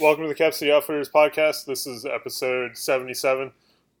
Welcome to the Cap City Outfitters podcast. This is episode 77.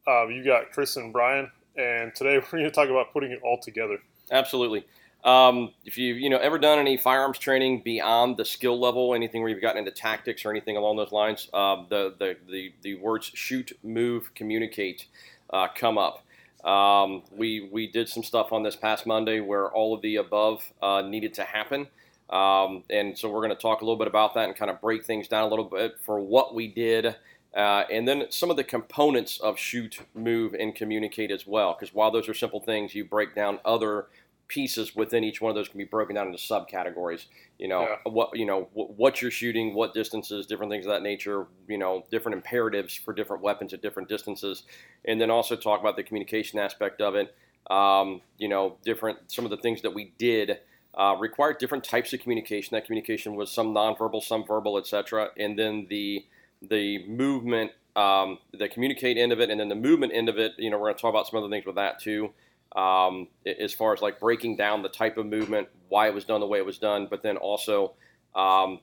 Um, you got Chris and Brian, and today we're going to talk about putting it all together. Absolutely. Um, if you've you know ever done any firearms training beyond the skill level, anything where you've gotten into tactics or anything along those lines, uh, the, the, the the words shoot, move, communicate uh, come up. Um, we we did some stuff on this past Monday where all of the above uh, needed to happen. Um, and so we're going to talk a little bit about that and kind of break things down a little bit for what we did, uh, and then some of the components of shoot, move, and communicate as well. Because while those are simple things, you break down other pieces within each one of those can be broken down into subcategories. You know Yeah. what you know wh- what you're shooting, what distances, different things of that nature. You know different imperatives for different weapons at different distances, and then also talk about the communication aspect of it. Um, you know different some of the things that we did. Uh, required different types of communication. That communication was some nonverbal, some verbal, etc. And then the the movement, um, the communicate end of it, and then the movement end of it. You know, we're going to talk about some other things with that too um, as far as like breaking down the type of movement, why it was done the way it was done, but then also um,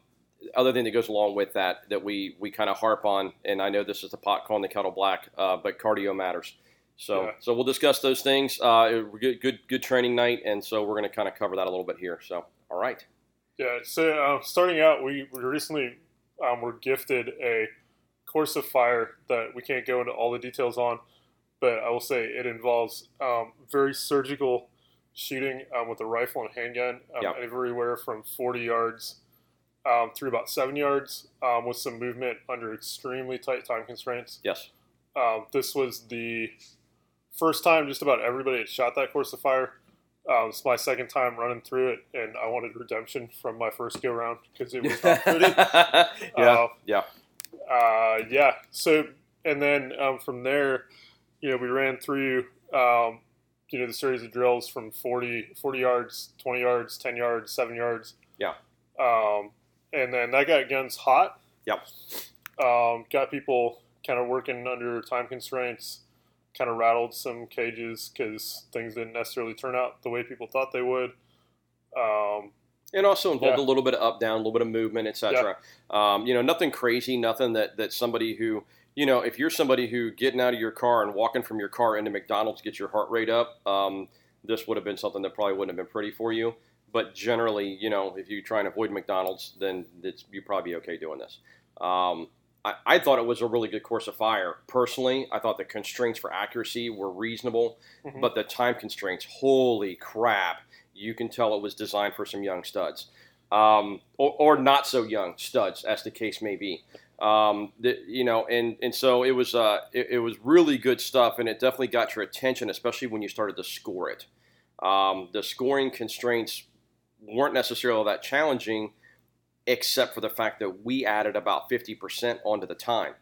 other thing that goes along with that that we we kind of harp on, and I know this is the pot calling the kettle black, uh, but cardio matters. So Yeah. so we'll discuss those things. Uh, good good good training night, and so we're going to kind of cover that a little bit here. So all right, Yeah, so uh, starting out, we, we recently um, were gifted a course of fire that we can't go into all the details on, but I will say it involves um, very surgical shooting um, with a rifle and handgun, um, Yeah. everywhere from 40 yards um, through about seven yards, um, with some movement under extremely tight time constraints. yes, Um, this was the first time just about everybody had shot that course of fire. Um, it's my second time running through it, and I wanted redemption from my first go round because it was not pretty. yeah, Uh, yeah, uh, yeah. So, and then um, from there, you know, we ran through, um, you know, the series of drills from 40, 40 yards, 20 yards, 10 yards, 7 yards. Yeah. Um, and then that got guns hot. Yep. Um, got people kind of working under time constraints, kind of rattled some cages because things didn't necessarily turn out the way people thought they would. Um, and also involved Yeah. a little bit of up down, a little bit of movement, etc. Um, you know, nothing crazy, nothing that that somebody who you know, if you're somebody who getting out of your car and walking from your car into McDonald's gets your heart rate up, um, this would have been something that probably wouldn't have been pretty for you. But generally, you know, if you try and avoid McDonald's, then it's, you'd probably be okay doing this. Um, I, I thought it was a really good course of fire. Personally, I thought the constraints for accuracy were reasonable, Mhm. but the time constraints, holy crap, you can tell it was designed for some young studs. Um, or, or not so young studs, as the case may be. Um, the, you know, and, and so it was uh, it, it was really good stuff, and it definitely got your attention, especially when you started to score it. Um, the scoring constraints weren't necessarily that challenging, except for the fact that we added about fifty percent onto the time,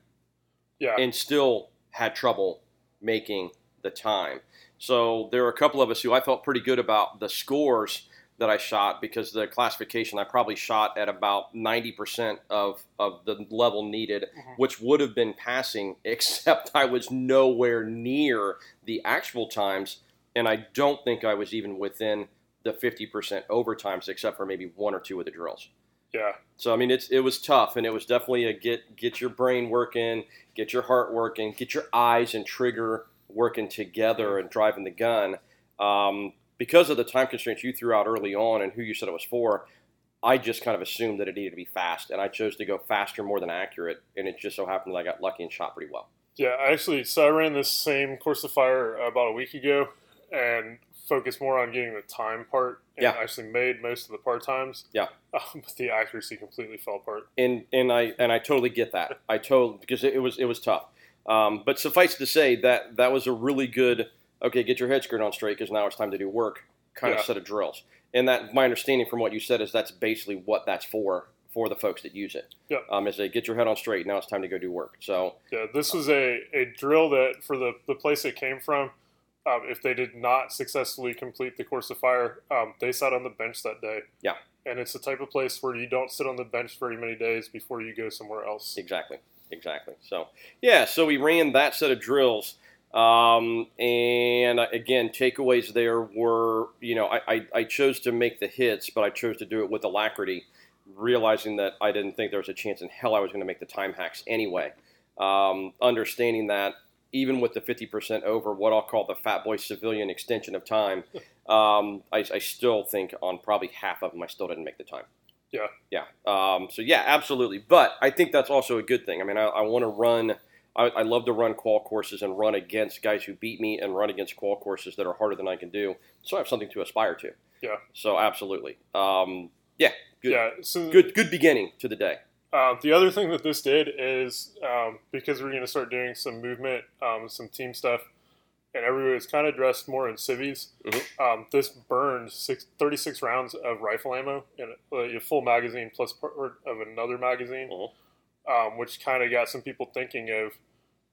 yeah. and still had trouble making the time. So there were a couple of us who I felt pretty good about the scores that I shot because the classification I probably shot at about 90% of, of the level needed, Mhm. which would have been passing, except I was nowhere near the actual times, and I don't think I was even within the 50% overtimes, except for maybe one or two of the drills. Yeah. So I mean, it's it was tough, and it was definitely a get get your brain working, get your heart working, get your eyes and trigger working together, and driving the gun. Um, because of the time constraints you threw out early on, and who you said it was for, I just kind of assumed that it needed to be fast, and I chose to go faster more than accurate, and it just so happened that I got lucky and shot pretty well. Yeah, actually, so I ran this same course of fire about a week ago and focused more on getting the time part and Yeah. actually made most of the part times. Yeah. Um, but the accuracy completely fell apart. and and I and I totally get that. I totally because it, was it was tough. Um, but suffice to say that that was a really good. Okay, get your head screwed on straight because now it's time to do work. Kind Yeah. of set of drills. And that my understanding from what you said is that's basically what that's for for the folks that use it. Yeah. Um, is they get your head on straight. Now it's time to go do work. So Yeah, this was a, a drill that for the, the place it came from, um, if they did not successfully complete the course of fire, um, they sat on the bench that day. Yeah. And it's the type of place where you don't sit on the bench very many days before you go somewhere else. Exactly. Exactly. So, yeah, so we ran that set of drills. Um, and uh, again, takeaways there were, you know, I, I, I chose to make the hits, but I chose to do it with alacrity realizing that I didn't think there was a chance in hell I was going to make the time hacks anyway. Um, understanding that even with the 50% over what I'll call the fat boy civilian extension of time, um, I, I, still think on probably half of them I still didn't make the time. Yeah. Yeah. Um, so yeah, absolutely. But I think that's also a good thing. I mean, I, I want to run. I, I, love to run qual courses and run against guys who beat me and run against qual courses that are harder than I can do. So I have something to aspire to. Yeah. So absolutely. Um, yeah. Good, yeah. So good. Good beginning to the day. Uh, the other thing that this did is um, because we're going to start doing some movement, um, some team stuff, and everybody was kind of dressed more in civvies. Mm-hmm. Um, this burned six, 36 rounds of rifle ammo in a, a full magazine plus part of another magazine, mm-hmm. which kind of got some people thinking of,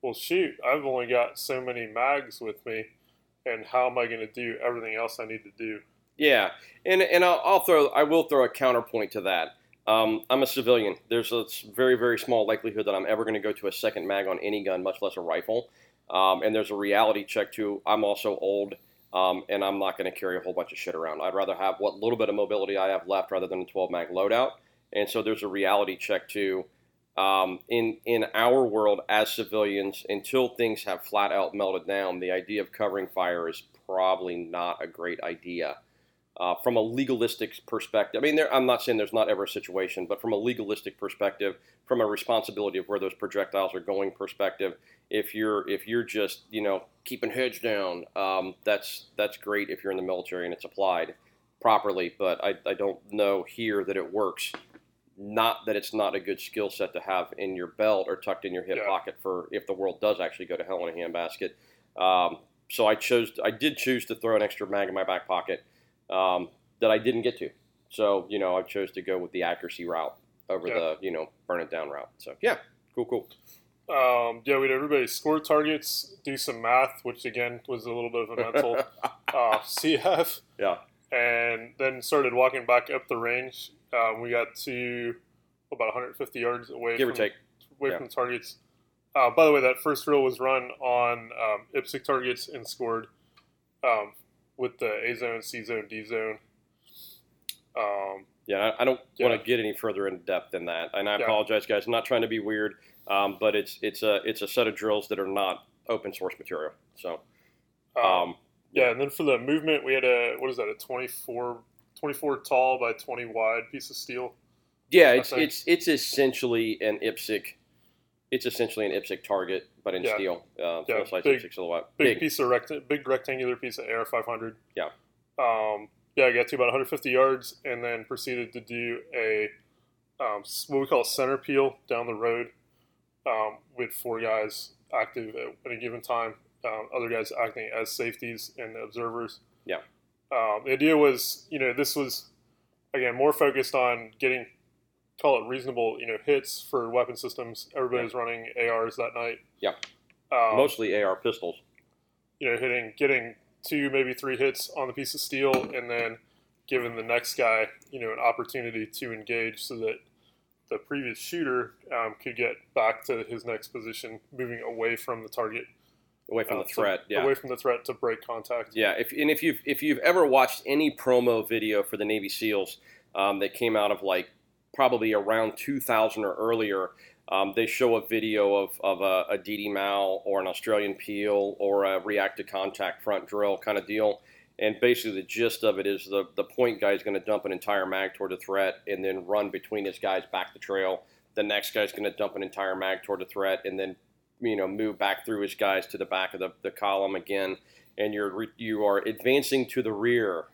well, shoot, I've only got so many mags with me, and how am I going to do everything else I need to do? Yeah, and and I'll, I'll throw I will throw a counterpoint to that um, I'm a civilian. There's a very, very small likelihood that I'm ever going to go to a second mag on any gun, much less a rifle. Um, and there's a reality check too. I'm also old, um, and I'm not going to carry a whole bunch of shit around. I'd rather have what little bit of mobility I have left rather than a 12 mag loadout. And so there's a reality check too. Um, in in our world as civilians, until things have flat out melted down, the idea of covering fire is probably not a great idea uh, from a legalistic perspective, I mean, there, I'm not saying there's not ever a situation, but from a legalistic perspective, from a responsibility of where those projectiles are going perspective, if you're if you're just you know keeping heads down, um, that's that's great if you're in the military and it's applied properly. But I, I don't know here that it works. Not that it's not a good skill set to have in your belt or tucked in your hip yeah. pocket for if the world does actually go to hell in a handbasket. Um, so I chose I did choose to throw an extra mag in my back pocket um, that I didn't get to. So, you know, I chose to go with the accuracy route over yeah. the, you know, burn it down route. So, yeah, cool, cool. Um, yeah, we had everybody score targets, do some math, which again was a little bit of a mental uh, CF. Yeah. And then started walking back up the range. Um, we got to about 150 yards away Give from, or take. away yeah. from targets. Uh, by the way, that first drill was run on um, IPSC targets and scored um, with the A zone, C zone, D zone. Um, yeah, I, don't yeah. want to get any further in depth than that, and I yeah. apologize, guys. I'm not trying to be weird, um, but it's it's a it's a set of drills that are not open source material. So, um, um yeah, and then for the movement, we had a what is that a 24, 24 tall by 20 wide piece of steel. Yeah, it's it's it's essentially an IPSC it's essentially an IPSC target, but in yeah. steel. Uh, yeah, big, six kilowatt. Big, big, piece of rect- big rectangular piece of AR 500. Yeah. Um, yeah, I got to about 150 yards, and then proceeded to do a um, what we call a center peel down the road um, with four guys active at, at a given time. Um, other guys acting as safeties and observers. Yeah. Um, the idea was, you know, this was again more focused on getting call it reasonable, you know, hits for weapon systems. Everybody was running ARs that night. Yeah. Um, Mostly AR pistols. You know, hitting, getting two, maybe three hits on the piece of steel, and then giving the next guy, you know, an opportunity to engage so that the previous shooter um, could get back to his next position, moving away from the target. Away from uh, the threat, to, yeah. Away from the threat to break contact. Yeah, if, and if you've if you've ever watched any promo video for the Navy SEALs um, that came out of like probably around 2000 or earlier, um, they show a video of, of a, a DD Mal or an Australian peel or a react to contact front drill kind of deal. And basically, the gist of it is the, the point guy is going to dump an entire mag toward the threat and then run between his guys back the trail. The next guy's going to dump an entire mag toward the threat and then you know move back through his guys to the back of the, the column again. And you're you are advancing to the rear,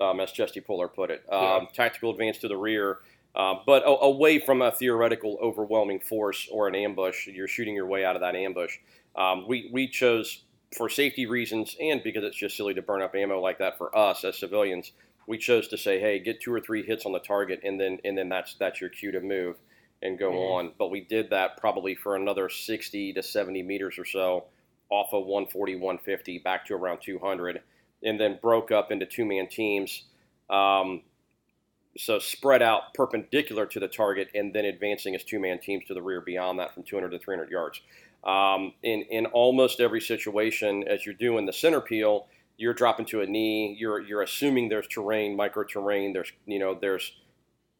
um, as Chesty Puller put it. Um, yeah. Tactical advance to the rear uh, but a- away from a theoretical overwhelming force or an ambush, you're shooting your way out of that ambush. Um, we, we chose, for safety reasons and because it's just silly to burn up ammo like that for us as civilians, we chose to say, hey, get two or three hits on the target, and then and then that's that's your cue to move and go mm-hmm. on. But we did that probably for another 60 to 70 meters or so, off of 140, 150, back to around 200, and then broke up into two man teams. Um, so spread out perpendicular to the target and then advancing as two-man teams to the rear beyond that from 200 to 300 yards. Um, in in almost every situation, as you're doing the center peel, you're dropping to a knee. You're you're assuming there's terrain, micro terrain. There's you know there's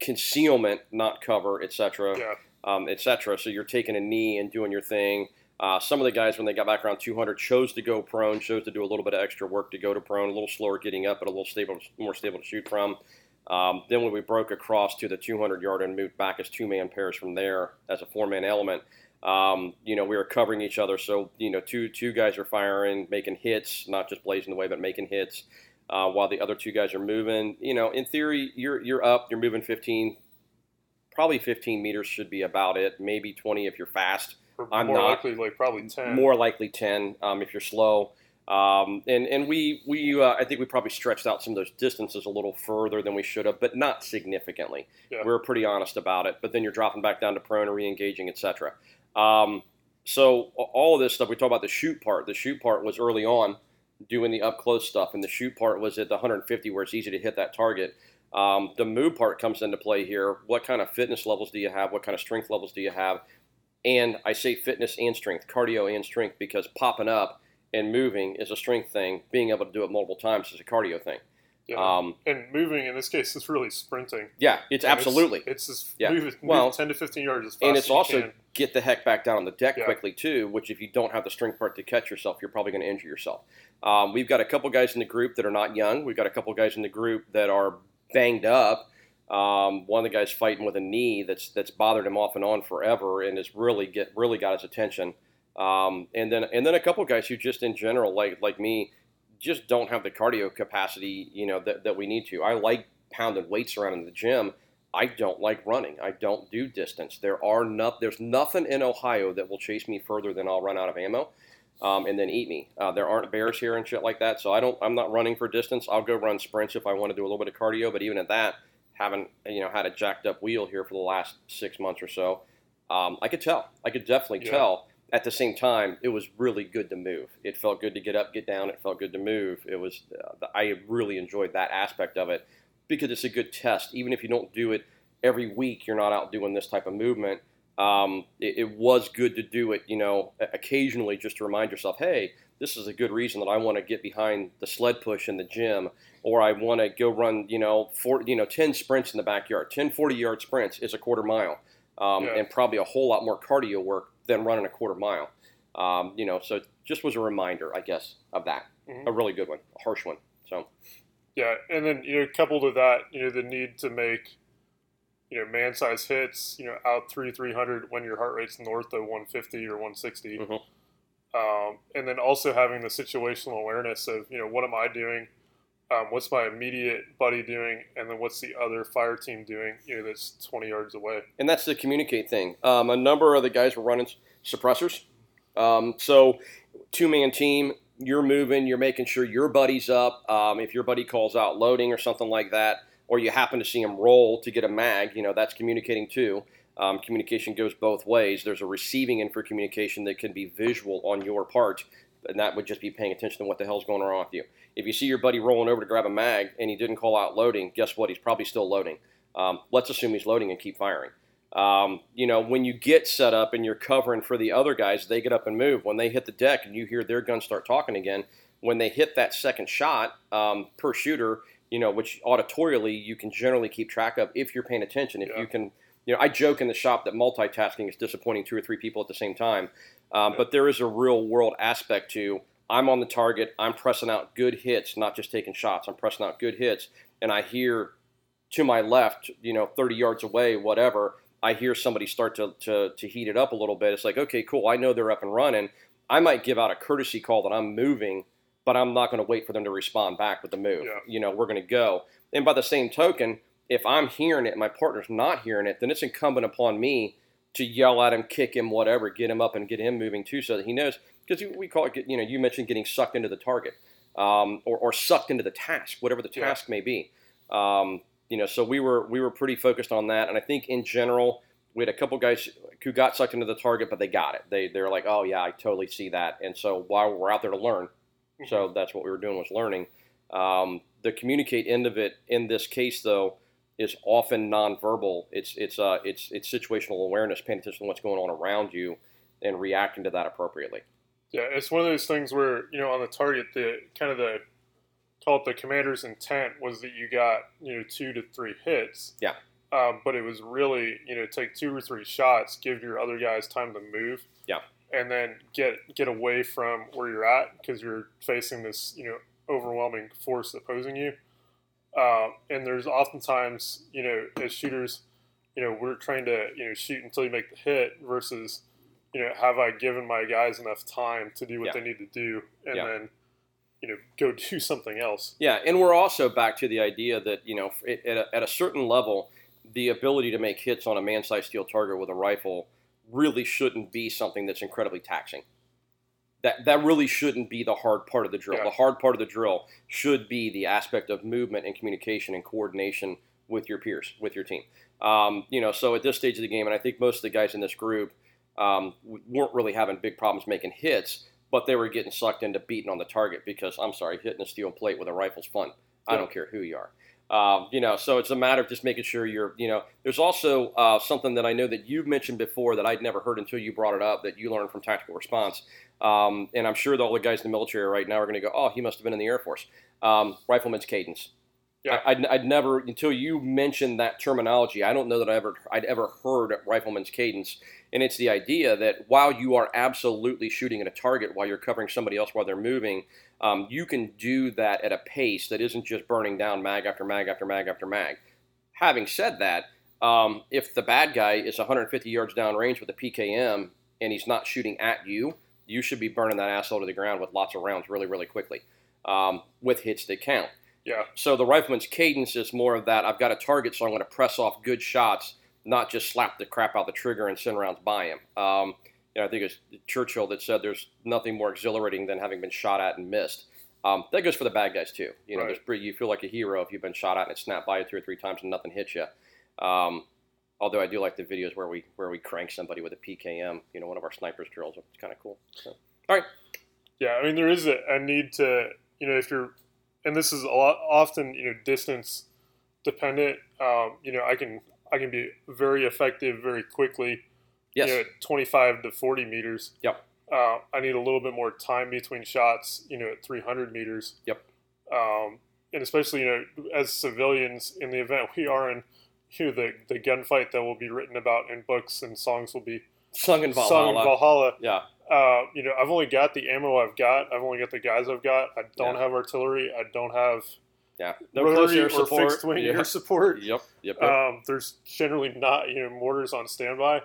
concealment, not cover, etc., Yeah. um, etc. So you're taking a knee and doing your thing. Uh, some of the guys, when they got back around 200, chose to go prone, chose to do a little bit of extra work to go to prone, a little slower getting up, but a little stable, more stable to shoot from. Um, then when we broke across to the 200 yard and moved back as two man pairs from there as a four man element, um, you know we were covering each other. So you know two two guys are firing, making hits, not just blazing the way, but making hits, uh, while the other two guys are moving. You know, in theory, you're you're up, you're moving 15, probably 15 meters should be about it, maybe 20 if you're fast. I'm more not. likely like probably ten. More likely 10 um, if you're slow. Um, and and we we uh, I think we probably stretched out some of those distances a little further than we should have, but not significantly. Yeah. We were pretty honest about it. But then you're dropping back down to prone re-engaging, etc. Um, so all of this stuff we talk about the shoot part. The shoot part was early on doing the up close stuff, and the shoot part was at the 150 where it's easy to hit that target. Um, the move part comes into play here. What kind of fitness levels do you have? What kind of strength levels do you have? And I say fitness and strength, cardio and strength, because popping up and moving is a strength thing. Being able to do it multiple times is a cardio thing. Yeah. Um, and moving in this case is really sprinting. yeah, it's And absolutely. It's, just Yeah. move, move Well, ten to fifteen yards as fast and it's also can. get the heck back down on the deck Yeah. quickly too. Which if you don't have the strength part to catch yourself, you're probably going to injure yourself. Um, we've got a couple guys in the group that are not young. We've got a couple guys in the group that are banged up. Um, one of the guys fighting with a knee that's that's bothered him off and on forever, and has really get really got his attention. Um, and then and then a couple guys who just in general, like like me, just don't have the cardio capacity, you know, that, that we need to. I like pounding weights around in the gym. I don't like running. I don't do distance. There are no, there's nothing in Ohio that will chase me further than I'll run out of ammo, um, and then eat me. Uh, there aren't bears here and shit like that, so I don't. I'm not running for distance. I'll go run sprints if I want to do a little bit of cardio, but even at that, haven't you know had a jacked up wheel here for the last six months or so. Um, I could tell. I could definitely Yeah. tell. At the same time, it was really good to move. It felt good to get up, get down. It felt good to move. It was. Uh, I really enjoyed that aspect of it because it's a good test. Even if you don't do it every week, you're not out doing this type of movement. Um, it, it was good to do it, you know, occasionally just to remind yourself, hey, this is a good reason that I want to get behind the sled push in the gym, or I want to go run, you know, four, you know, 10 sprints in the backyard. 10 40 yard sprints is a quarter mile, um, Yeah. and probably a whole lot more cardio work than running a quarter mile. Um, you know, so it just was a reminder, I guess, of that. Mhm. A really good one, a harsh one. So, Yeah, and then you know, coupled with that, you know, the need to make, you know, man size hits, you know, out three three hundred when your heart rate's north of one fifty or one sixty, Mhm. um, and then also having the situational awareness of, you know, what am I doing, um, what's my immediate buddy doing, and then what's the other fire team doing, you know, that's twenty yards away. and that's the communicate thing. Um, a number of the guys were running suppressors. Um, so, two man team, you're moving, you're making sure your buddy's up. Um, if your buddy calls out loading or something like that, or you happen to see him roll to get a mag, you know, that's communicating too. Um, communication goes both ways. There's a receiving end for communication that can be visual on your part, and that would just be paying attention to what the hell's going on with you. If you see your buddy rolling over to grab a mag and he didn't call out loading, guess what? He's probably still loading. Um, let's assume he's loading and keep firing. Um, you know, when you get set up and you're covering for the other guys, they get up and move. When they hit the deck and you hear their gun start talking again, when they hit that second shot um, per shooter, you know, which auditorially you can generally keep track of if you're paying attention. If Yeah. you can, you know, I joke in the shop that multitasking is disappointing two or three people at the same time, um, Yeah. but there is a real world aspect to I'm on the target, I'm pressing out good hits, not just taking shots. I'm pressing out good hits, and I hear to my left, you know, 30 yards away, whatever, I hear somebody start to, to, to heat it up a little bit. It's like, okay, cool. I know they're up and running. I might give out a courtesy call that I'm moving, but I'm not going to wait for them to respond back with the move. Yeah. You know, we're going to go. And by the same token, if I'm hearing it and my partner's not hearing it, then it's incumbent upon me to yell at him, kick him, whatever, get him up and get him moving too, so that he knows. Because we call it, you know, you mentioned getting sucked into the target um, or, or sucked into the task, whatever the Yeah. task may be. Um, you know, so we were we were pretty focused on that, and I think in general we had a couple guys who got sucked into the target, but they got it. They they're like, oh yeah, I totally see that. And so while we're out there to learn, so that's what we were doing was learning. Um, the communicate end of it in this case though is often nonverbal. It's it's uh it's it's situational awareness, paying attention to what's going on around you, and reacting to that appropriately. Yeah, it's one of those things where you know on the target, the kind of the call it the commander's intent was that you got you know two to three hits. Yeah. Um, but it was really, you know, take two or three shots, give your other guys time to move, Yeah. and then get get away from where you're at because you're facing this, you know, overwhelming force opposing you. Um, and there's oftentimes, you know, as shooters, you know, we're trying to, you know, shoot until you make the hit versus, you know, have I given my guys enough time to do what Yeah. they need to do and Yeah. then, you know, go do something else. Yeah, and we're also back to the idea that you know, at, a, at a certain level, the ability to make hits on a man-sized steel target with a rifle really shouldn't be something that's incredibly taxing. That that really shouldn't be the hard part of the drill. Yeah. The hard part of the drill should be the aspect of movement and communication and coordination with your peers, with your team. Um, you know, so at this stage of the game, and I think most of the guys in this group um, weren't really having big problems making hits, but they were getting sucked into beating on the target because I'm sorry, hitting a steel plate with a rifle's fun. I don't care who you are. Um, you know, so it's a matter of just making sure you're, you know, there's also uh, something that I know that you've mentioned before that I'd never heard until you brought it up that you learned from tactical response. Um, and I'm sure that all the guys in the military right now are going to go, oh, he must have been in the Air Force. Um, rifleman's cadence. Yeah. I, I'd, I'd never until you mentioned that terminology. I don't know that I ever I'd ever heard rifleman's cadence, and it's the idea that while you are absolutely shooting at a target while you're covering somebody else while they're moving, um, you can do that at a pace that isn't just burning down mag after mag after mag after mag. Having said that, um, if the bad guy is 150 yards down range with a PKM and he's not shooting at you, you should be burning that asshole to the ground with lots of rounds really, really quickly um, with hits that count. Yeah. So the rifleman's cadence is more of that. I've got a target, so I'm going to press off good shots, not just slap the crap out the trigger and send rounds by him. Um, you know, I think it's Churchill that said there's nothing more exhilarating than having been shot at and missed. Um, that goes for the bad guys too. You know, Right. there's you feel like a hero if you've been shot at and it snapped by you two or three times and nothing hits you. Um, although I do like the videos where we where we crank somebody with a PKM. You know, one of our snipers drills. It's kind of cool. So, all right. Yeah, I mean there is a, a need to you know if you're, and this is a lot often you know distance dependent. Um, you know I can I can be very effective very quickly. Yes. You know, at 25 to 40 meters. Yep. Uh, I need a little bit more time between shots. You know, at 300 meters. Yep. Um, and especially you know as civilians in the event we are in you know the the gunfight that will be written about in books and songs will be Sung in Valhalla. sung in Valhalla Yeah. Uh, you know, I've only got the ammo I've got. I've only got the guys I've got. I don't Yeah. have artillery. I don't have Yeah. No rotary or support. fixed wing yeah. air support. Yep. Yep. yep. Um, there's generally not you know mortars on standby.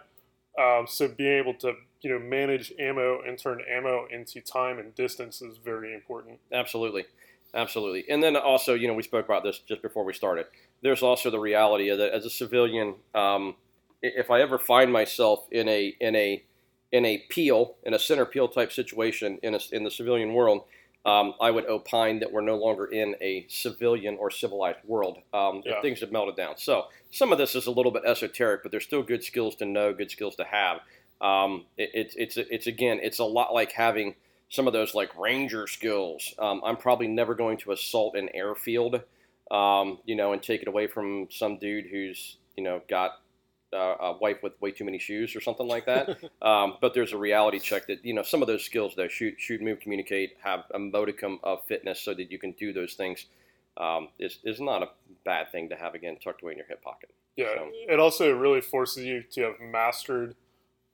Um, so being able to you know manage ammo and turn ammo into time and distance is very important. Absolutely, absolutely. And then also, you know, we spoke about this just before we started. There's also the reality of that as a civilian, um, if I ever find myself in a in a in a peel in a center peel type situation in a, in the civilian world, um, I would opine that we're no longer in a civilian or civilized world. Um, Yeah. Things have melted down. So some of this is a little bit esoteric, but there's still good skills to know, good skills to have. Um, it, it's it's it's again, it's a lot like having some of those like ranger skills. Um, I'm probably never going to assault an airfield, um, you know, and take it away from some dude who's you know got uh, a wife with way too many shoes or something like that. um, but there's a reality check that you know some of those skills though shoot, shoot, move, communicate, have a modicum of fitness so that you can do those things. Um, is is not a bad thing to have again tucked away in your hip pocket. Yeah, So- it also really forces you to have mastered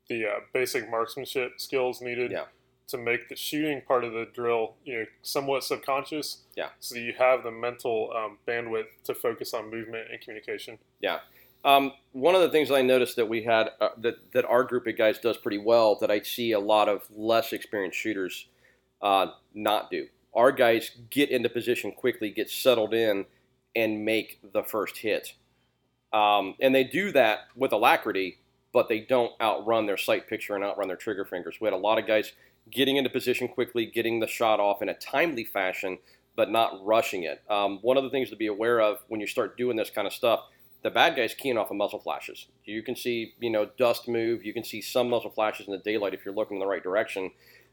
the uh, basic marksmanship skills needed Yeah. to make the shooting part of the drill, you know, somewhat subconscious. Yeah. So you have the mental um, bandwidth to focus on movement and communication. Um, one of the things I noticed that we had uh, that that our group of guys does pretty well that I see a lot of less experienced shooters uh, not do. Our guys get into position quickly, get settled in, and make the first hit. Um, and they do that with alacrity, but they don't outrun their sight picture and outrun their trigger fingers. We had a lot of guys getting into position quickly, getting the shot off in a timely fashion, but not rushing it. Um, one of the things to be aware of when you start doing this kind of stuff the bad guy's keying off of muzzle flashes. You can see, you know, dust move. You can see some muzzle flashes in the daylight if you're looking in the right direction.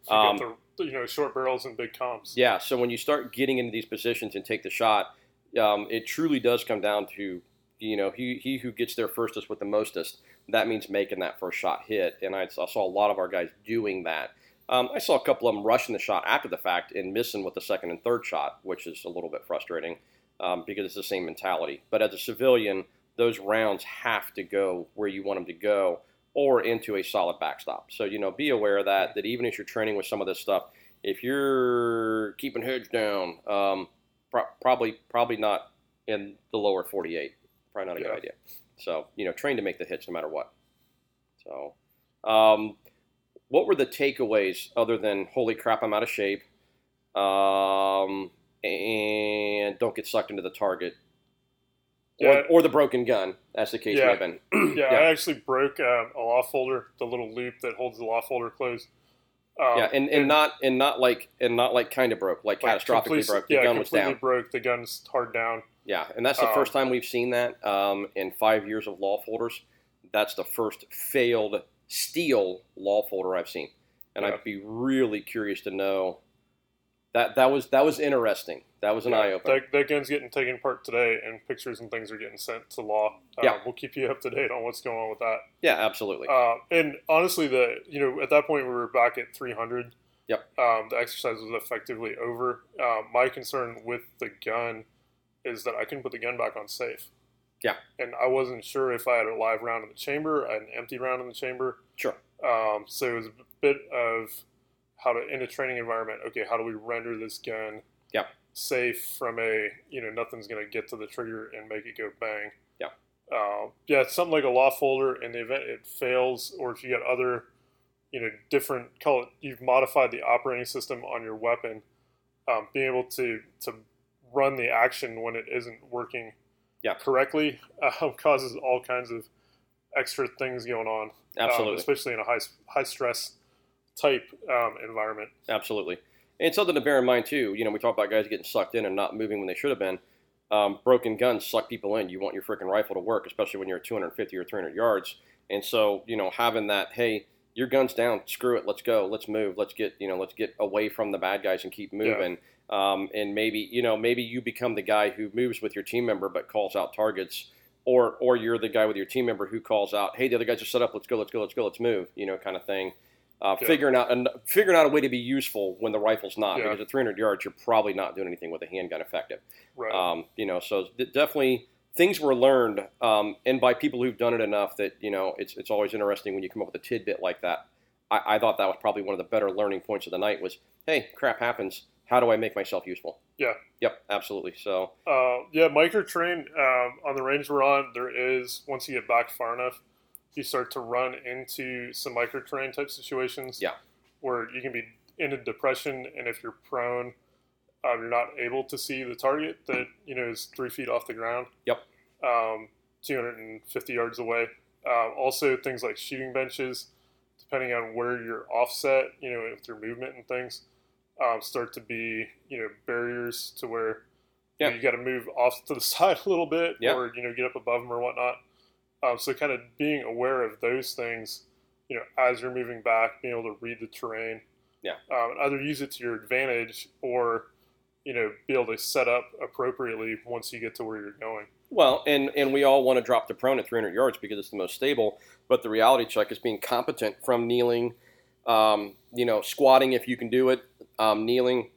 So you Um, the you know short barrels and big comps. Yeah. So when you start getting into these positions and take the shot, um, it truly does come down to, you know, he, he who gets there firstest with the mostest. That means making that first shot hit. And I, I saw a lot of our guys doing that. Um, I saw a couple of them rushing the shot after the fact and missing with the second and third shot, which is a little bit frustrating um, because it's the same mentality. But as a civilian, those rounds have to go where you want them to go or into a solid backstop. So, you know, be aware of that, that even if you're training with some of this stuff, if you're keeping heads down, um, pro- probably probably not in the lower 48. Probably not a Yeah. good idea. So, you know, train to make the hits no matter what. So, um, what were the takeaways other than holy crap, I'm out of shape, um, and don't get sucked into the target, Yeah. or, or the broken gun, as the case may Yeah. have been. Yeah, Yeah. I actually broke um, a law folder, the little loop that holds the law folder closed. Um, yeah, and, and not and not like and not like kind of broke, like, like, catastrophically broke. The yeah, gun was down. broke. The gun's hard down. Yeah, and that's the Um, first time we've seen that um, in five years of law folders. That's the first failed steel law folder I've seen, and Yeah. I'd be really curious to know. That that was that was interesting. That was an Yeah, eye opener. That, that gun's getting taken apart today, and pictures and things are getting sent to law. Um, Yeah. we'll keep you up to date on what's going on with that. Yeah, absolutely. Uh, and honestly, the you know at that point we were back at 300. Yep. Um, the exercise was effectively over. Uh, my concern with the gun is that I couldn't put the gun back on safe. Yeah. And I wasn't sure if I had a live round in the chamber, an empty round in the chamber. Sure. Um, so it was a bit of how to in a training environment. Okay, how do we render this gun? Yeah. Safe from a you know nothing's going to get to the trigger and make it go bang. Yeah. Um, yeah, it's something like a law folder. In the event it fails, or if you got other, you know, different call it you've modified the operating system on your weapon, um, being able to to run the action when it isn't working Yeah. correctly um, causes all kinds of extra things going on um, absolutely. especially in a high high stress type um, environment. Absolutely. And something to bear in mind too. You know, we talk about guys getting sucked in and not moving when they should have been. Um, broken guns suck people in. You want your freaking rifle to work, especially when you're at 250 or 300 yards. And so, you know, having that, hey, your gun's down, screw it, let's go, let's move, let's get, you know, let's get away from the bad guys and keep moving. Um, and maybe, you know, maybe you become the guy who moves with your team member but calls out targets, or or you're the guy with your team member who calls out, hey, the other guys are set up, let's go, let's go, let's go, let's move, you know, kind of thing. Uh, Yeah. Figuring out and figuring out a way to be useful when the rifle's not, Yeah. because at 300 yards, you're probably not doing anything with a handgun effective. Right. Um, you know, so definitely things were learned, um, and by people who've done it enough that you know it's it's always interesting when you come up with a tidbit like that. I, I thought that was probably one of the better learning points of the night was, hey, crap happens. How do I make myself useful? Yeah. Yep. Absolutely. So Uh, yeah, micro terrain um, on the range we're on. There is once you get back far enough, you start to run into some micro terrain type situations. Yeah. where you can be in a depression, and if you're prone, uh, you're not able to see the target that you know is three feet off the ground. Yep. Um, 250 yards away. Uh, also, things like shooting benches, depending on where you're offset, you know, with your movement and things, um, start to be you know barriers to where you, know, you got to move off to the side a little bit, Yeah. or you know get up above them or whatnot. Um, so kind of being aware of those things, you know, as you're moving back, being able to read the terrain, Yeah. um, either use it to your advantage or you know be able to set up appropriately once you get to where you're going. Well, and and we all want to drop the prone at 300 yards because it's the most stable. But the reality check is being competent from kneeling, um, you know, squatting if you can do it, um, kneeling,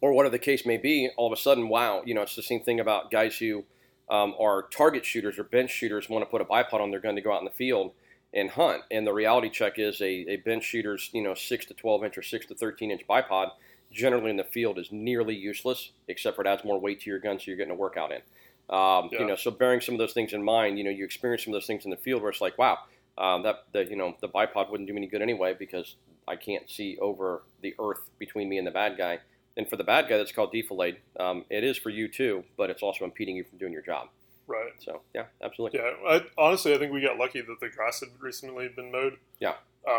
or whatever the case may be. All of a sudden, wow, you know, it's the same thing about guys who um, are target shooters or bench shooters want to put a bipod on their gun to go out in the field and hunt. And the reality check is a, a bench shooter's you know six to 12 inch or six to 13 inch bipod generally in the field is nearly useless, except for it adds more weight to your gun, so you're getting a workout in. Um, Yeah. You know, so bearing some of those things in mind, you know, you experience some of those things in the field where it's like, wow, um, that the you know the bipod wouldn't do me any good anyway because I can't see over the earth between me and the bad guy. And for the bad guy, that's called defilade. Um, it is for you too, but it's also impeding you from doing your job. Right. So yeah, absolutely. Yeah. I, honestly, I think we got lucky that the grass had recently been mowed. Yeah.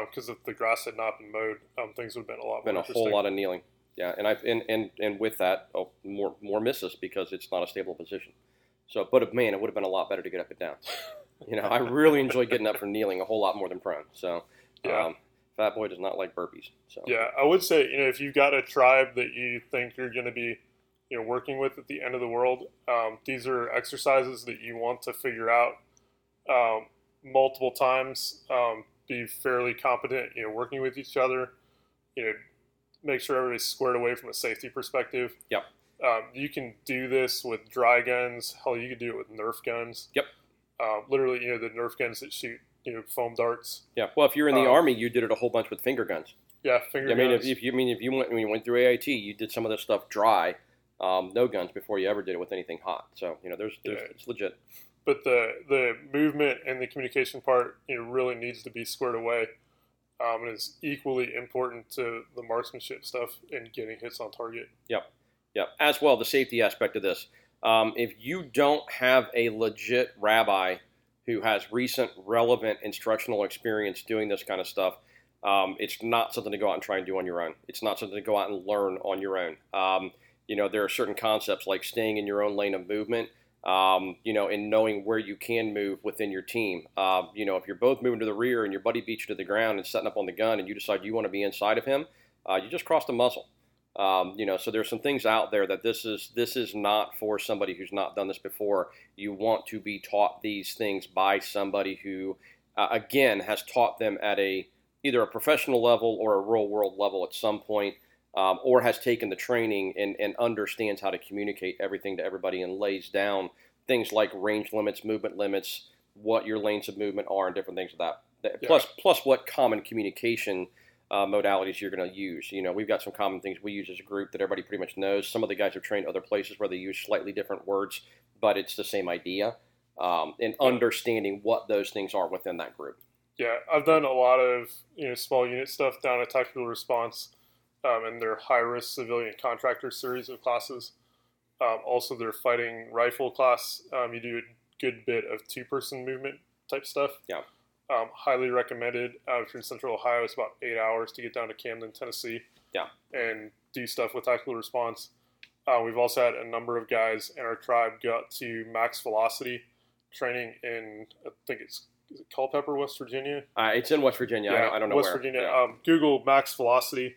Because if the grass had not been mowed, um, things would have been a lot more. been a whole lot of kneeling. Yeah, and I and and and with that, oh, more more misses because it's not a stable position. So, but man, it would have been a lot better to get up and down. You know, I really enjoy getting up from kneeling a whole lot more than prone. So, Yeah. um, Fat Boy does not like burpees. So, Yeah, I would say you know if you've got a tribe that you think you're going to be, you know, working with at the end of the world, um, these are exercises that you want to figure out um, multiple times. Um, be fairly competent, you know, working with each other. You know, make sure everybody's squared away from a safety perspective. Yep. Um, you can do this with dry guns. Hell, you could do it with Nerf guns. Yep. Uh, literally, you know, the Nerf guns that shoot you know foam darts. Yeah. Well, if you're in the Um, army, you did it a whole bunch with finger guns. Yeah, finger I mean, if, guns. if you I mean if you went when you went through AIT, you did some of this stuff dry, um, no guns before you ever did it with anything hot. So you know, there's, there's Yeah. it's legit. but the the movement and the communication part, you know, really needs to be squared away. Um, and is equally important to the marksmanship stuff and getting hits on target. Yeah, Yeah. as well the safety aspect of this. Um, if you don't have a legit rabbi who has recent, relevant instructional experience doing this kind of stuff, um, it's not something to go out and try and do on your own. It's not something to go out and learn on your own. Um, you know, there are certain concepts like staying in your own lane of movement. Um, you know, and knowing where you can move within your team. Uh, you know, if you're both moving to the rear and your buddy beats you to the ground and setting up on the gun, and you decide you want to be inside of him, uh, you just crossed a muzzle. Um, you know, so there's some things out there that this is this is not for somebody who's not done this before. You want to be taught these things by somebody who, uh, again, has taught them at a either a professional level or a real world level at some point, um, or has taken the training and, and understands how to communicate everything to everybody and lays down things like range limits, movement limits, what your lanes of movement are, and different things of that. that Yeah. Plus, plus what common communication uh, modalities you're going to use. You know, we've got some common things we use as a group that everybody pretty much knows. Some of the guys have trained other places where they use slightly different words, but it's the same idea. Um, and understanding what those things are within that group. Yeah, I've done a lot of you know small unit stuff down at Tactical Response, um, and their high risk civilian contractor series of classes. Um, also, their fighting rifle class. Um, you do a good bit of two person movement type stuff. Yeah. Um, highly recommended. Uh, if you're in Central Ohio, it's about eight hours to get down to Camden, Tennessee. Yeah. And do stuff with Tactical Response. Uh, we've also had a number of guys in our tribe go to max velocity training in, I think it's is it Culpeper, West Virginia. Uh, it's in West Virginia. I, don't, I don't know West where. Virginia. Yeah. Um, Google Max Velocity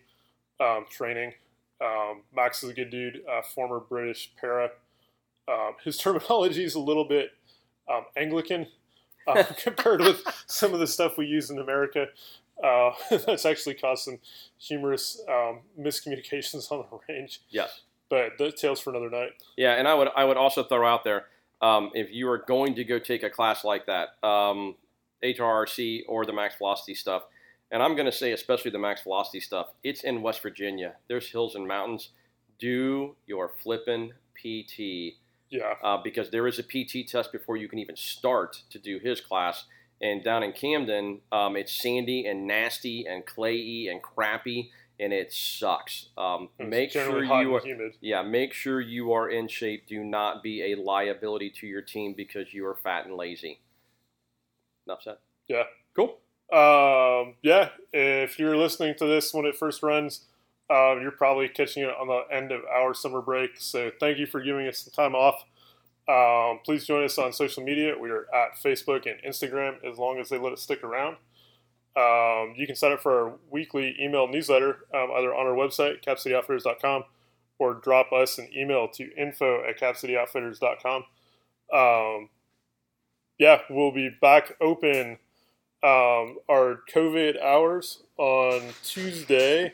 um, training. Um, Max is a good dude, uh, former British para. Um, his terminology is a little bit um, Anglican uh, compared with some of the stuff we use in America. Uh, that's actually caused some humorous um, miscommunications on the range, yes. but the tales for another night. Yeah, and I would I would also throw out there um, if you are going to go take a class like that, um, HRCC or the Max Velocity stuff, and I'm going to say especially the Max Velocity stuff, it's in West Virginia. There's hills and mountains. Do your flippin' PT Yeah, uh, because there is a PT test before you can even start to do his class. And down in Camden, um, it's sandy and nasty and clayey and crappy, and it sucks. Um, make sure you are humid. yeah, make sure you are in shape. Do not be a liability to your team because you are fat and lazy. Enough said. Yeah. Cool. Um, yeah, if you're listening to this when it first runs, uh, you're probably catching it on the end of our summer break. So thank you for giving us the time off. Um, please join us on social media. We are at Facebook and Instagram as long as they let us stick around. Um, you can sign up for our weekly email newsletter um, either on our website, capcityoutfitters.com, or drop us an email to info at capcityoutfitters.com. Um, yeah, we'll be back open um, our COVID hours on Tuesday,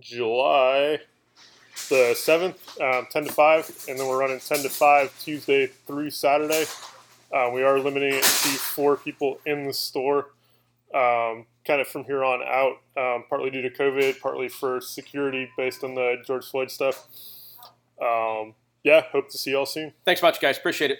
July the 7th, um, 10 to 5, and then we're running 10 to 5 Tuesday through Saturday. Uh, we are limiting it to four people in the store, um, kind of from here on out, um, partly due to COVID, partly for security based on the George Floyd stuff. Um, yeah, hope to see y'all soon. Thanks much, guys. Appreciate it.